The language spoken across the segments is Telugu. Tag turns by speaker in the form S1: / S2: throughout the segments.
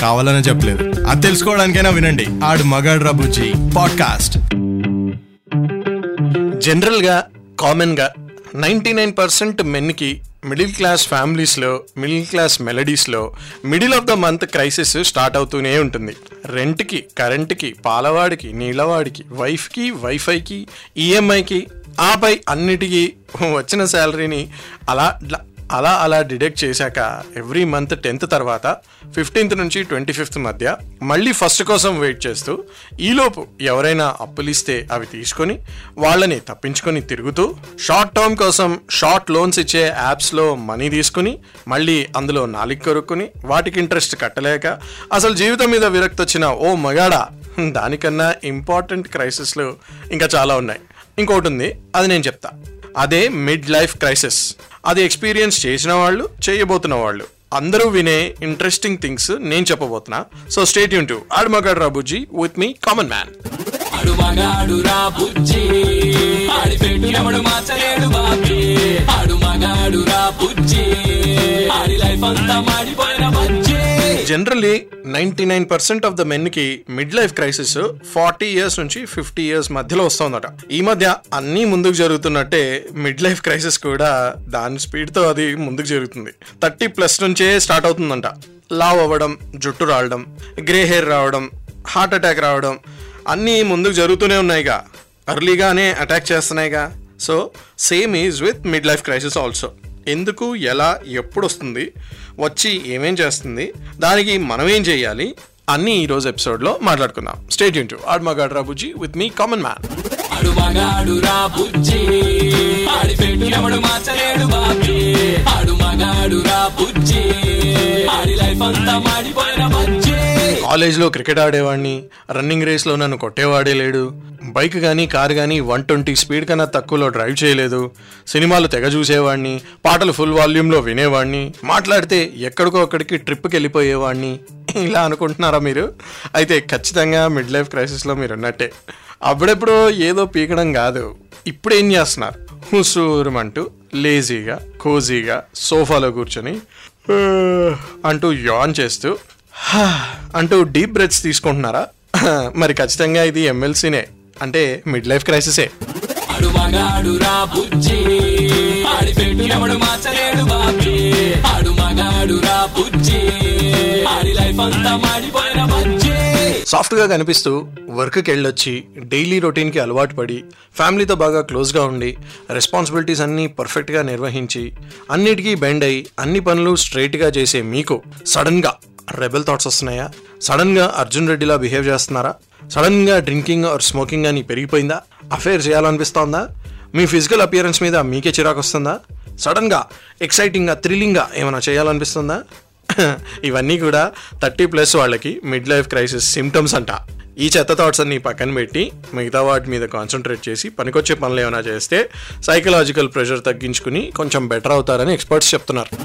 S1: కావాలనే చెప్పలేదు. అది తెలుసుకోవడానికైనా వినండి. ఆడు మగాడు బుజ్జి. పాడ్కాస్ట్. జనరల్గా కామన్గా నైంటీ నైన్ పర్సెంట్ మెన్కి మిడిల్ క్లాస్ ఫ్యామిలీస్లో middle class మెలడీస్లో middle of the month crisis start అవుతూనే ఉంటుంది. రెంట్కి కరెంట్కి పాలవాడికి నీళ్ళవాడికి వైఫ్కి వైఫైకి ఈఎంఐకి ఆపై అన్నిటికీ వచ్చిన శాలరీని అలా అలా అలా డిడక్ట్ చేశాక ఎవ్రీ మంత్ టెన్త్ తర్వాత ఫిఫ్టీన్త్ నుంచి ట్వంటీ ఫిఫ్త్ మధ్య మళ్ళీ ఫస్ట్ కోసం వెయిట్ చేస్తూ ఈలోపు ఎవరైనా అప్పులిస్తే అవి తీసుకొని వాళ్ళని తప్పించుకొని తిరుగుతూ షార్ట్ టర్మ్ కోసం షార్ట్ లోన్స్ ఇచ్చే యాప్స్లో మనీ తీసుకుని మళ్ళీ అందులో నాలిక్ కొరుక్కుని వాటికి ఇంట్రెస్ట్ కట్టలేక అసలు జీవితం మీద విరక్తి వచ్చిన ఓ మగాడా దానికన్నా ఇంపార్టెంట్ క్రైసిస్లు ఇంకా చాలా ఉన్నాయి. ఇంకోటి ఉంది అది నేను చెప్తా. అదే మిడ్ లైఫ్ క్రైసిస్. అది ఎక్స్పీరియన్స్ చేసిన వాళ్ళు చేయబోతున్న వాళ్ళు. అందరూ వినే ఇంట్రెస్టింగ్ థింగ్స్ నేను చెప్పబోతున్నా. సో స్టేట్ యూన్ టు ఆడమగాడు రాబుజీ విత్ మీ కామన్ మ్యాన్
S2: బుజ్జి. ఆడి లైఫ్ అంతా మాడిపోయిన
S1: generally ninety nine percent of the మెన్కి mid life crisis forty years నుంచి ఫిఫ్టీ ఇయర్స్ మధ్యలో వస్తుందట. ఈ మధ్య అన్నీ ముందుకు జరుగుతున్నట్టే మిడ్ లైఫ్ క్రైసిస్ కూడా దాని స్పీడ్తో అది ముందుకు జరుగుతుంది. థర్టీ ప్లస్ నుంచే స్టార్ట్ అవుతుందంట. లావ్ అవ్వడం జుట్టు రావడం గ్రే హెయిర్ రావడం హార్ట్ అటాక్ రావడం అన్నీ ముందుకు జరుగుతూనే ఉన్నాయిగా. అర్లీగానే attack చేస్తున్నాయిగా. So same is with mid life crisis also ఎందుకు ఎలా ఎప్పుడు వస్తుంది? వచ్చి ఏమేం చేస్తుంది? దానికి మనం ఏం చేయాలి? అన్ని ఈ రోజు ఎపిసోడ్లో మాట్లాడుకుందాం. స్టేట్ యూన్ టు ఆడ్మగాడ్ రాబుజీ విత్ మీ కామన్ మ్యాన్ కాలేజ్లో క్రికెట్ ఆడేవాడిని రన్నింగ్ రేస్లో నన్ను కొట్టేవాడే లేడు. బైక్ కానీ కార్ కానీ వన్ ట్వంటీ స్పీడ్ కన్నా తక్కువలో డ్రైవ్ చేయలేదు. సినిమాలు తెగ చూసేవాడిని పాటలు ఫుల్ వాల్యూమ్లో వినేవాడిని మాట్లాడితే ఎక్కడికో అక్కడికి ట్రిప్కి వెళ్ళిపోయేవాడిని ఇలా అనుకుంటున్నారా మీరు? అయితే ఖచ్చితంగా మిడ్ లైఫ్ క్రైసిస్లో మీరు ఉన్నట్టే అప్పుడెప్పుడో ఏదో పీకడం కాదు. ఇప్పుడు ఏం చేస్తున్నారు? హుసూరుమంటూ లేజీగా కోజీగా సోఫాలో కూర్చొని అంటూ యాన్ చేస్తూ అంటూ డీప్ బ్రెత్స్ తీసుకుంటున్నారా? మరి ఖచ్చితంగా ఇది ఎమ్మెల్సీనే. అంటే మిడ్ లైఫ్ క్రైసిసే
S2: బజ్జి.
S1: సాఫ్ట్గా కనిపిస్తూ వర్క్కి వెళ్ళొచ్చి డైలీ రొటీన్కి అలవాటు పడి ఫ్యామిలీతో బాగా క్లోజ్గా ఉండి రెస్పాన్సిబిలిటీస్ అన్నీ పర్ఫెక్ట్గా నిర్వహించి అన్నిటికీ బెండ్ అయ్యి అన్ని పనులు స్ట్రైట్గా చేసే మీకు సడన్గా రెబెల్ థాట్స్ వస్తున్నాయా? సడన్గా అర్జున్ రెడ్డిలా బిహేవ్ చేస్తున్నారా? సడన్గా డ్రింకింగ్ ఆర్ స్మోకింగ్ అని పెరిగిపోయిందా? అఫేర్ చేయాలనిపిస్తోందా? మీ ఫిజికల్ అపియరెన్స్ మీద మీకే చిరాకు వస్తుందా సడన్గా ఎక్సైటింగ్గా థ్రిల్లింగ్గా ఏమైనా చేయాలనిపిస్తుందా? ఇవన్నీ కూడా థర్టీ ప్లస్ వాళ్ళకి మిడ్ లైఫ్ క్రైసిస్ సిమ్టమ్స్ అంట. ఈ చెత్త థాట్స్ అన్ని పక్కన పెట్టి మిగతా వాటి మీద కాన్సన్ట్రేట్ చేసి పనికొచ్చే పనులు ఏమైనా చేస్తే సైకలాజికల్ ప్రెషర్ తగ్గించుకుని కొంచెం బెటర్ అవుతారని ఎక్స్పర్ట్స్ చెప్తున్నారు.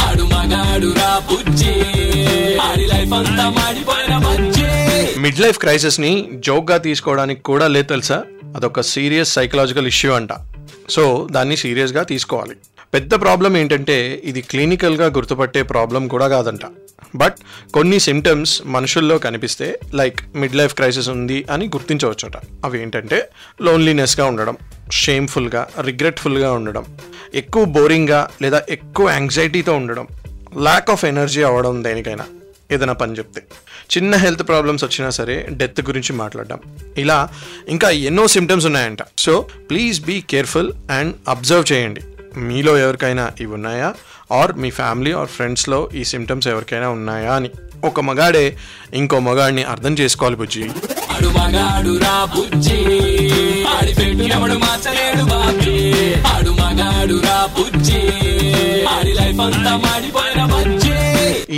S2: ఆడు రా బుజ్జి. ఆడి లైఫ్ అంతా మాడిపోయిన
S1: మిడ్ లైఫ్ క్రైసిస్ని జోక్గా తీసుకోవడానికి కూడా లేదు తెలుసా? అదొక సీరియస్ సైకలాజికల్ ఇష్యూ అంట. సో దాన్ని సీరియస్గా తీసుకోవాలి. పెద్ద ప్రాబ్లం ఏంటంటే ఇది క్లినికల్గా గుర్తుపట్టే ప్రాబ్లం కూడా కాదంట. బట్ కొన్ని సిమ్టమ్స్ మనుషుల్లో కనిపిస్తే లైక్ మిడ్ లైఫ్ క్రైసిస్ ఉంది అని గుర్తించవచ్చట. అవి ఏంటంటే లోన్లీనెస్గా ఉండడం షేమ్ఫుల్గా రిగ్రెట్ఫుల్గా ఉండడం ఎక్కువ బోరింగ్గా లేదా ఎక్కువ యాంగ్జైటీతో ఉండడం ల్యాక్ ఆఫ్ ఎనర్జీ అవ్వడం దేనికైనా. ఏదైనా పని చెప్తే. చిన్న హెల్త్ ప్రాబ్లమ్స్ వచ్చినా సరే డెత్ గురించి మాట్లాడడం. ఇలా ఇంకా ఎన్నో సిమ్టమ్స్ ఉన్నాయంట. So please be careful and observe చేయండి. మీలో ఎవరికైనా ఇవి ఉన్నాయా? ఆర్ మీ ఫ్యామిలీ ఆర్ ఫ్రెండ్స్లో ఈ సిమ్టమ్స్ ఎవరికైనా ఉన్నాయా అని. ఒక మగాడే ఇంకో మగాడిని అర్థం చేసుకోవాలి బుజ్జి.
S2: ఆడి లైఫ్ అంతా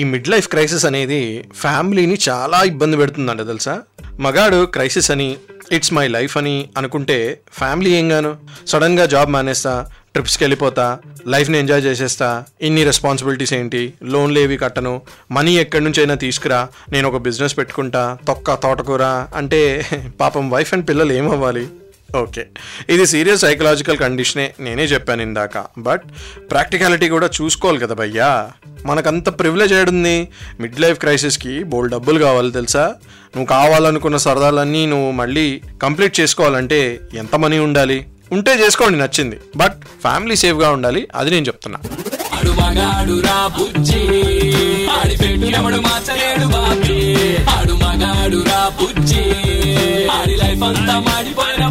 S1: ఈ మిడ్ లైఫ్ క్రైసిస్ అనేది ఫ్యామిలీని చాలా ఇబ్బంది పెడుతుందంట తెలుసా? మగాడు క్రైసిస్ అని ఇట్స్ మై లైఫ్ అని అనుకుంటే ఫ్యామిలీ ఏం గాను? సడన్గా జాబ్ మానేస్తా ట్రిప్స్కి వెళ్ళిపోతా లైఫ్ని ఎంజాయ్ చేసేస్తా ఇన్ని రెస్పాన్సిబిలిటీస్ ఏంటి? లోన్లు ఏవి కట్టను? మనీ ఎక్కడి నుంచైనా తీసుకురా నేను ఒక బిజినెస్ పెట్టుకుంటా తొక్క తోటకూర అంటే పాపం వైఫ్ అండ్ పిల్లలు ఏమవ్వాలి? ఓకే. ఇది సీరియస్ సైకలాజికల్ కండిషనే నేనే చెప్పాను ఇందాక. బట్ ప్రాక్టికాలిటీ కూడా చూసుకోవాలి కదా భయ్యా. మనకంత ప్రివిలేజ్ ఏడుంది? మిడ్ లైఫ్ క్రైసిస్కి బోల్ డబ్బులు కావాలి తెలుసా? నువ్వు కావాలనుకున్న సరదాలన్నీ నువ్వు మళ్ళీ కంప్లీట్ చేసుకోవాలంటే ఎంత మనీ ఉండాలి? ఉంటే చేసుకోండి నచ్చింది. బట్ ఫ్యామిలీ సేఫ్గా ఉండాలి అది నేను చెప్తున్నా.
S2: ఆడు మగాడు రా బుజ్జి. ఆడి లైఫ్ అంతా మాడిపోయిన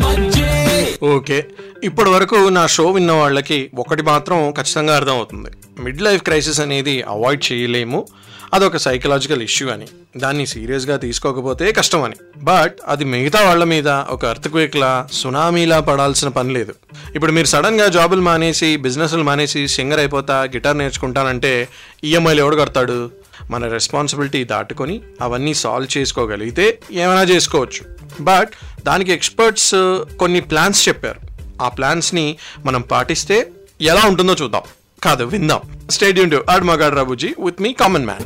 S1: ఓకే. ఇప్పటి వరకు నా షో విన్న వాళ్ళకి ఒకటి మాత్రం ఖచ్చితంగా అర్థమవుతుంది. మిడ్ లైఫ్ క్రైసిస్ అనేది అవాయిడ్ చేయలేము. అదొక సైకలాజికల్ ఇష్యూ అని. దాన్ని సీరియస్గా తీసుకోకపోతే కష్టం అని. బట్ అది మిగతా వాళ్ళ మీద ఒక అర్థక్వేక్లా సునామీలా పడాల్సిన పని లేదు. ఇప్పుడు మీరు సడన్గా జాబులు మానేసి బిజినెస్లు మానేసి సింగర్ అయిపోతా గిటార్ నేర్చుకుంటానంటే ఈఎంఐలు ఎవడు కడతాడు? మన రెస్పాన్సిబిలిటీ దాటుకొని అవన్నీ సాల్వ్ చేసుకోగలిగితే ఏమైనా చేసుకోవచ్చు. బట్ దానికి ఎక్స్పర్ట్స్ కొన్ని ప్లాన్స్ చెప్పారు. ఆ ప్లాన్స్ని మనం పాటిస్తే ఎలా ఉంటుందో చూద్దాం. కాదు విందాం. స్టేడియం టు ఆడ్ మగాడ్ రాబుజీ విత్ మీ కామన్ మ్యాన్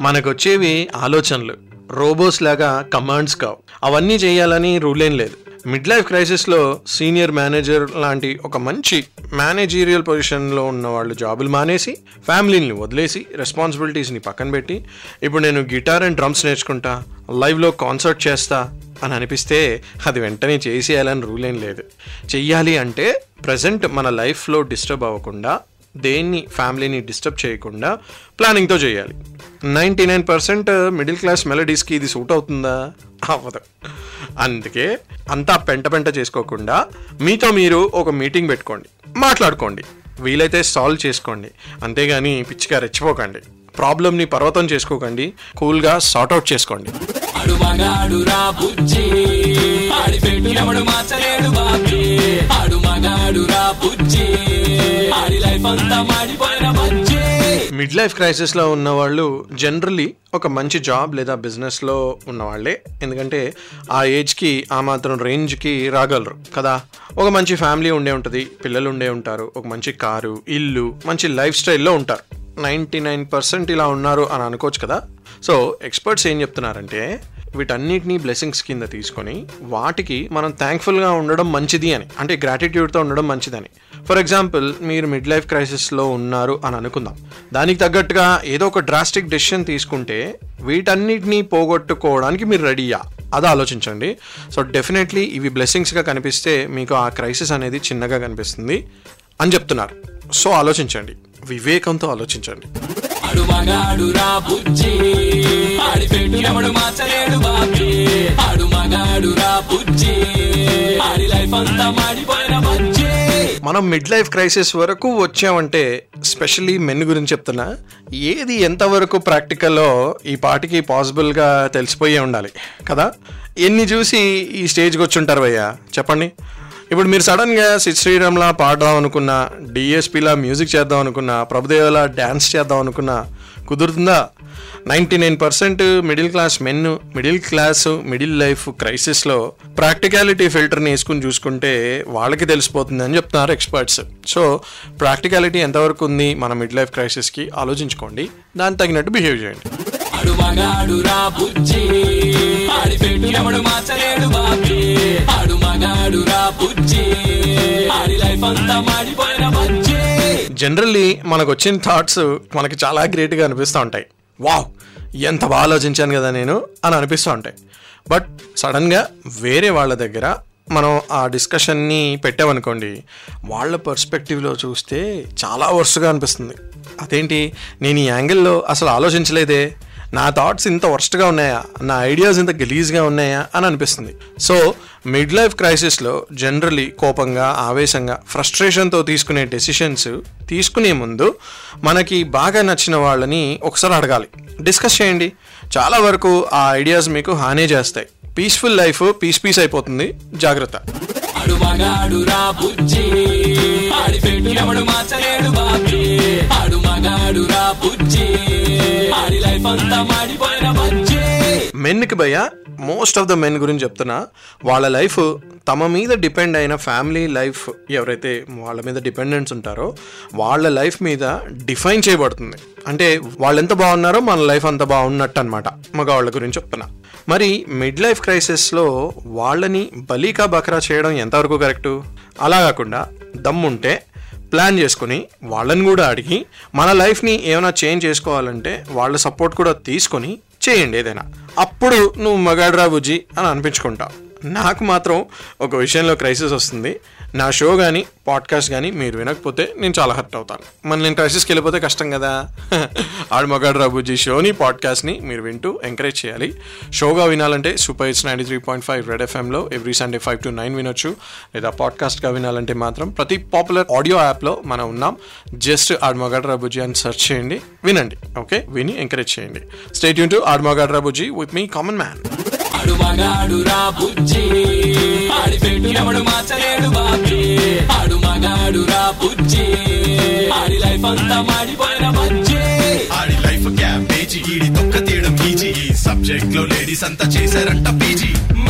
S1: మనకొచ్చేవి ఆలోచనలు. రోబోస్ లాగా కమాండ్స్ కావు. అవన్నీ చేయాలని రూల్ ఏం లేదు. మిడ్ లైఫ్ క్రైసిస్లో సీనియర్ మేనేజర్ లాంటి ఒక మంచి మేనేజీరియల్ పొజిషన్లో ఉన్న వాళ్ళు జాబులు మానేసి ఫ్యామిలీని వదిలేసి రెస్పాన్సిబిలిటీస్ని పక్కన పెట్టి ఇప్పుడు నేను గిటార్ అండ్ డ్రమ్స్ నేర్చుకుంటా లైవ్లో కాన్సర్ట్ చేస్తా అని అనిపిస్తే అది వెంటనే చేసేయాలని రూల్ ఏం లేదు. చెయ్యాలి అంటే ప్రజెంట్ మన లైఫ్లో డిస్టర్బ్ అవ్వకుండా దేన్ని ఫ్యామిలీని డిస్టర్బ్ చేయకుండా ప్లానింగ్తో చేయాలి. Ninety nine percent middle class మెలడీస్కి ఇది సూట్ అవుతుందా? అవ్వదు. అందుకే అంతా పెంట పెంట చేసుకోకుండా మీతో మీరు ఒక మీటింగ్ పెట్టుకోండి. మాట్లాడుకోండి. వీలైతే సాల్వ్ చేసుకోండి. అంతేగాని పిచ్చిగా రెచ్చిపోకండి. ప్రాబ్లమ్ని పర్వతం చేసుకోకండి. కూల్గా సార్ట్అవుట్ చేసుకోండి.
S2: మగాడు మగాడు రా బుజ్జి. ఆడి పెట్టినప్పుడు మార్చలేడు బాబీ. ఆడు మగాడు రా బుజ్జి. ఆడి లైఫ్ అంతా మాడిపోయిన బుజ్జి.
S1: మిడ్ లైఫ్ క్రైసిస్లో ఉన్న వాళ్ళు జనరలీ ఒక మంచి జాబ్ లేదా బిజినెస్లో ఉన్నవాళ్ళే. ఎందుకంటే ఆ ఏజ్కి ఆ మాత్రం రేంజ్కి రాగలరు కదా. ఒక మంచి ఫ్యామిలీ ఉండే ఉంటుంది పిల్లలు ఉండే ఉంటారు ఒక మంచి కారు ఇల్లు మంచి లైఫ్ స్టైల్లో ఉంటారు. నైంటీ నైన్ పర్సెంట్ ఇలా ఉన్నారు అని అనుకోవచ్చు కదా. సో ఎక్స్పర్ట్స్ ఏం చెప్తున్నారంటే వీటన్నిటినీ బ్లెస్సింగ్స్ కింద తీసుకొని వాటికి మనం థ్యాంక్ఫుల్గా ఉండడం మంచిది అని అంటే గ్రాటిట్యూడ్తో ఉండడం మంచిదని. ఫర్ ఎగ్జాంపుల్ మీరు మిడ్ లైఫ్ క్రైసిస్లో ఉన్నారు అని అనుకుందాం. దానికి తగ్గట్టుగా ఏదో ఒక డ్రాస్టిక్ డెసిషన్ తీసుకుంటే వీటన్నిటినీ పోగొట్టుకోవడానికి మీరు రెడీయా అది ఆలోచించండి. సో డెఫినెట్లీ ఇవి బ్లెస్సింగ్స్గా కనిపిస్తే మీకు ఆ క్రైసిస్ అనేది చిన్నగా కనిపిస్తుంది అని చెప్తున్నారు. సో ఆలోచించండి. వివేకంతో ఆలోచించండి.
S2: ఆడు మగాడు రా బుజ్జి. ఆడి పెట్టినప్పుడు ఎవడు మార్చలేడు బాబీ. ఆడు మగాడు రా బుజ్జి. ఆడి లైఫ్ అంతా మాడిపోయిన బుజ్జి.
S1: మనం మిడ్ లైఫ్ క్రైసిస్ వరకు వచ్చామంటే స్పెషలీ మెన్ గురించి చెప్తున్నా ఏది ఎంతవరకు ప్రాక్టికల్లో ఈ పాటికి పాసిబుల్గా తెలిసిపోయే ఉండాలి కదా? ఎన్ని చూసి ఈ స్టేజ్కి వచ్చి ఉంటారు భయ్యా? చెప్పండి. ఇప్పుడు మీరు సడన్గా సిద్ శ్రీరామ్లా పాడదాం అనుకున్నా డిఎస్పీలా మ్యూజిక్ చేద్దాం అనుకున్నా ప్రభుదేవలా డ్యాన్స్ చేద్దాం అనుకున్నా కుదురుతుందా? Ninety nine percent middle class men middle class middle life క్రైసిస్లో practicality ఫిల్టర్ని వేసుకుని చూసుకుంటే వాళ్ళకి తెలిసిపోతుంది అని చెప్తున్నారు ఎక్స్పర్ట్స్ సో ప్రాక్టికాలిటీ ఎంతవరకు ఉంది మన మిడ్ లైఫ్ క్రైసిస్కి ఆలోచించుకోండి. దానికి తగినట్టు బిహేవ్ చేయండి.
S2: ఆడు మగాడు రా బుజ్జి. ఆడి పెట్టు ఎవడు మార్చలేడు బాబీ. ఆడు మగాడు రా బుజ్జి. ఆడి లైఫ్ అంతా మాడిపోయిన బుజ్జి.
S1: జనరల్లీ మనకు వచ్చిన థాట్స్ మనకి చాలా గ్రేట్గా అనిపిస్తూ ఉంటాయి. వావ్ ఎంత బాగా ఆలోచించాను కదా నేను అని అనిపిస్తూ ఉంటాయి. బట్ సడన్గా వేరే వాళ్ళ దగ్గర మనం ఆ డిస్కషన్ని పెట్టామనుకోండి వాళ్ళ పర్స్పెక్టివ్లో చూస్తే చాలా వరుసగా అనిపిస్తుంది. అదేంటి? నేను ఈ యాంగిల్లో అసలు ఆలోచించలేదే? నా థాట్స్ ఇంత వర్స్ట్గా ఉన్నాయా? నా ఐడియాస్ ఇంత గలీజ్గా ఉన్నాయా? అని అనిపిస్తుంది. సో మిడ్ లైఫ్ క్రైసిస్లో జనరలీ కోపంగా ఆవేశంగా ఫ్రస్ట్రేషన్తో తీసుకునే డెసిషన్స్ తీసుకునే ముందు మనకి బాగా నచ్చిన వాళ్ళని ఒకసారి అడగాలి. డిస్కస్ చేయండి. చాలా వరకు ఆ ఐడియాస్ మీకు హాని చేస్తాయి. పీస్ఫుల్ లైఫ్ పీస్ పీస్ అయిపోతుంది. జాగ్రత్త.
S2: ఆడు మగాడు రా బుజ్జి. ఆడి లైఫ్ అంతా మాడిపోయిన
S1: మెన్కి భయ్య మోస్ట్ ఆఫ్ ద మెన్ గురించి చెప్తున్నా వాళ్ళ లైఫ్ తమ మీద డిపెండ్ అయిన ఫ్యామిలీ లైఫ్ ఎవరైతే వాళ్ళ మీద డిపెండెంట్స్ ఉంటారో వాళ్ళ లైఫ్ మీద డిఫైన్ చేయబడుతుంది. అంటే వాళ్ళు ఎంత బాగున్నారో మన లైఫ్ అంత బాగున్నట్టు అనమాట మగవాళ్ళ గురించి చెప్తున్నా. మరి మిడ్ లైఫ్ క్రైసిస్లో వాళ్ళని బలీకా బకరా చేయడం ఎంతవరకు కరెక్టు అలా కాకుండా దమ్ముంటే ప్లాన్ చేసుకుని వాళ్ళని కూడా అడిగి మన లైఫ్ని ఏమైనా చేంజ్ చేసుకోవాలంటే వాళ్ళ సపోర్ట్ కూడా తీసుకొని చేయండి ఏదైనా. అప్పుడు నువ్వు మగాడ్రా బుజ్జి అని అనిపించుకుంటావు. నాకు మాత్రం ఒక విషయంలో క్రైసిస్ వస్తుంది. నా షో కానీ పాడ్కాస్ట్ కానీ మీరు వినకపోతే నేను చాలా హర్ట్ అవుతాను. మన నేను క్రైసిస్కి వెళ్ళిపోతే కష్టం కదా. ఆడు మగాడు బుజ్జి షోని పాడ్కాస్ట్ని మీరు వింటూ ఎంకరేజ్ చేయాలి. షోగా వినాలంటే super hits ninety three point five red ఎఫ్ఎంలో every Sunday five to nine వినొచ్చు. లేదా పాడ్కాస్ట్గా వినాలంటే మాత్రం ప్రతి పాపులర్ ఆడియో యాప్లో మనం ఉన్నాం. జస్ట్ ఆడమగాడ్రా బుజ్జి అని సెర్చ్ చేయండి వినండి. ఓకే? విని ఎంకరేజ్ చేయండి. స్టేట్ యూన్ టు ఆడమగాడ్రా బుజ్జి విత్ మీ కామన్ మ్యాన్.
S2: ఆడు మగాడు రా బుజ్జి. ఆడి పెట్టినప్పుడు మార్చలేడు బాబీ. ఆడు మగాడు రా బుజ్జి. ఆడి లైఫ్ అంతా మాడిపోయిన బజ్జి.
S3: ఆడి లైఫ్ క్యాబేజీ ఈడి తొక్క తీయడం పీజీ ఈ సబ్జెక్ట్లో లేడీస్ అంతా చేశారంట పీజీ.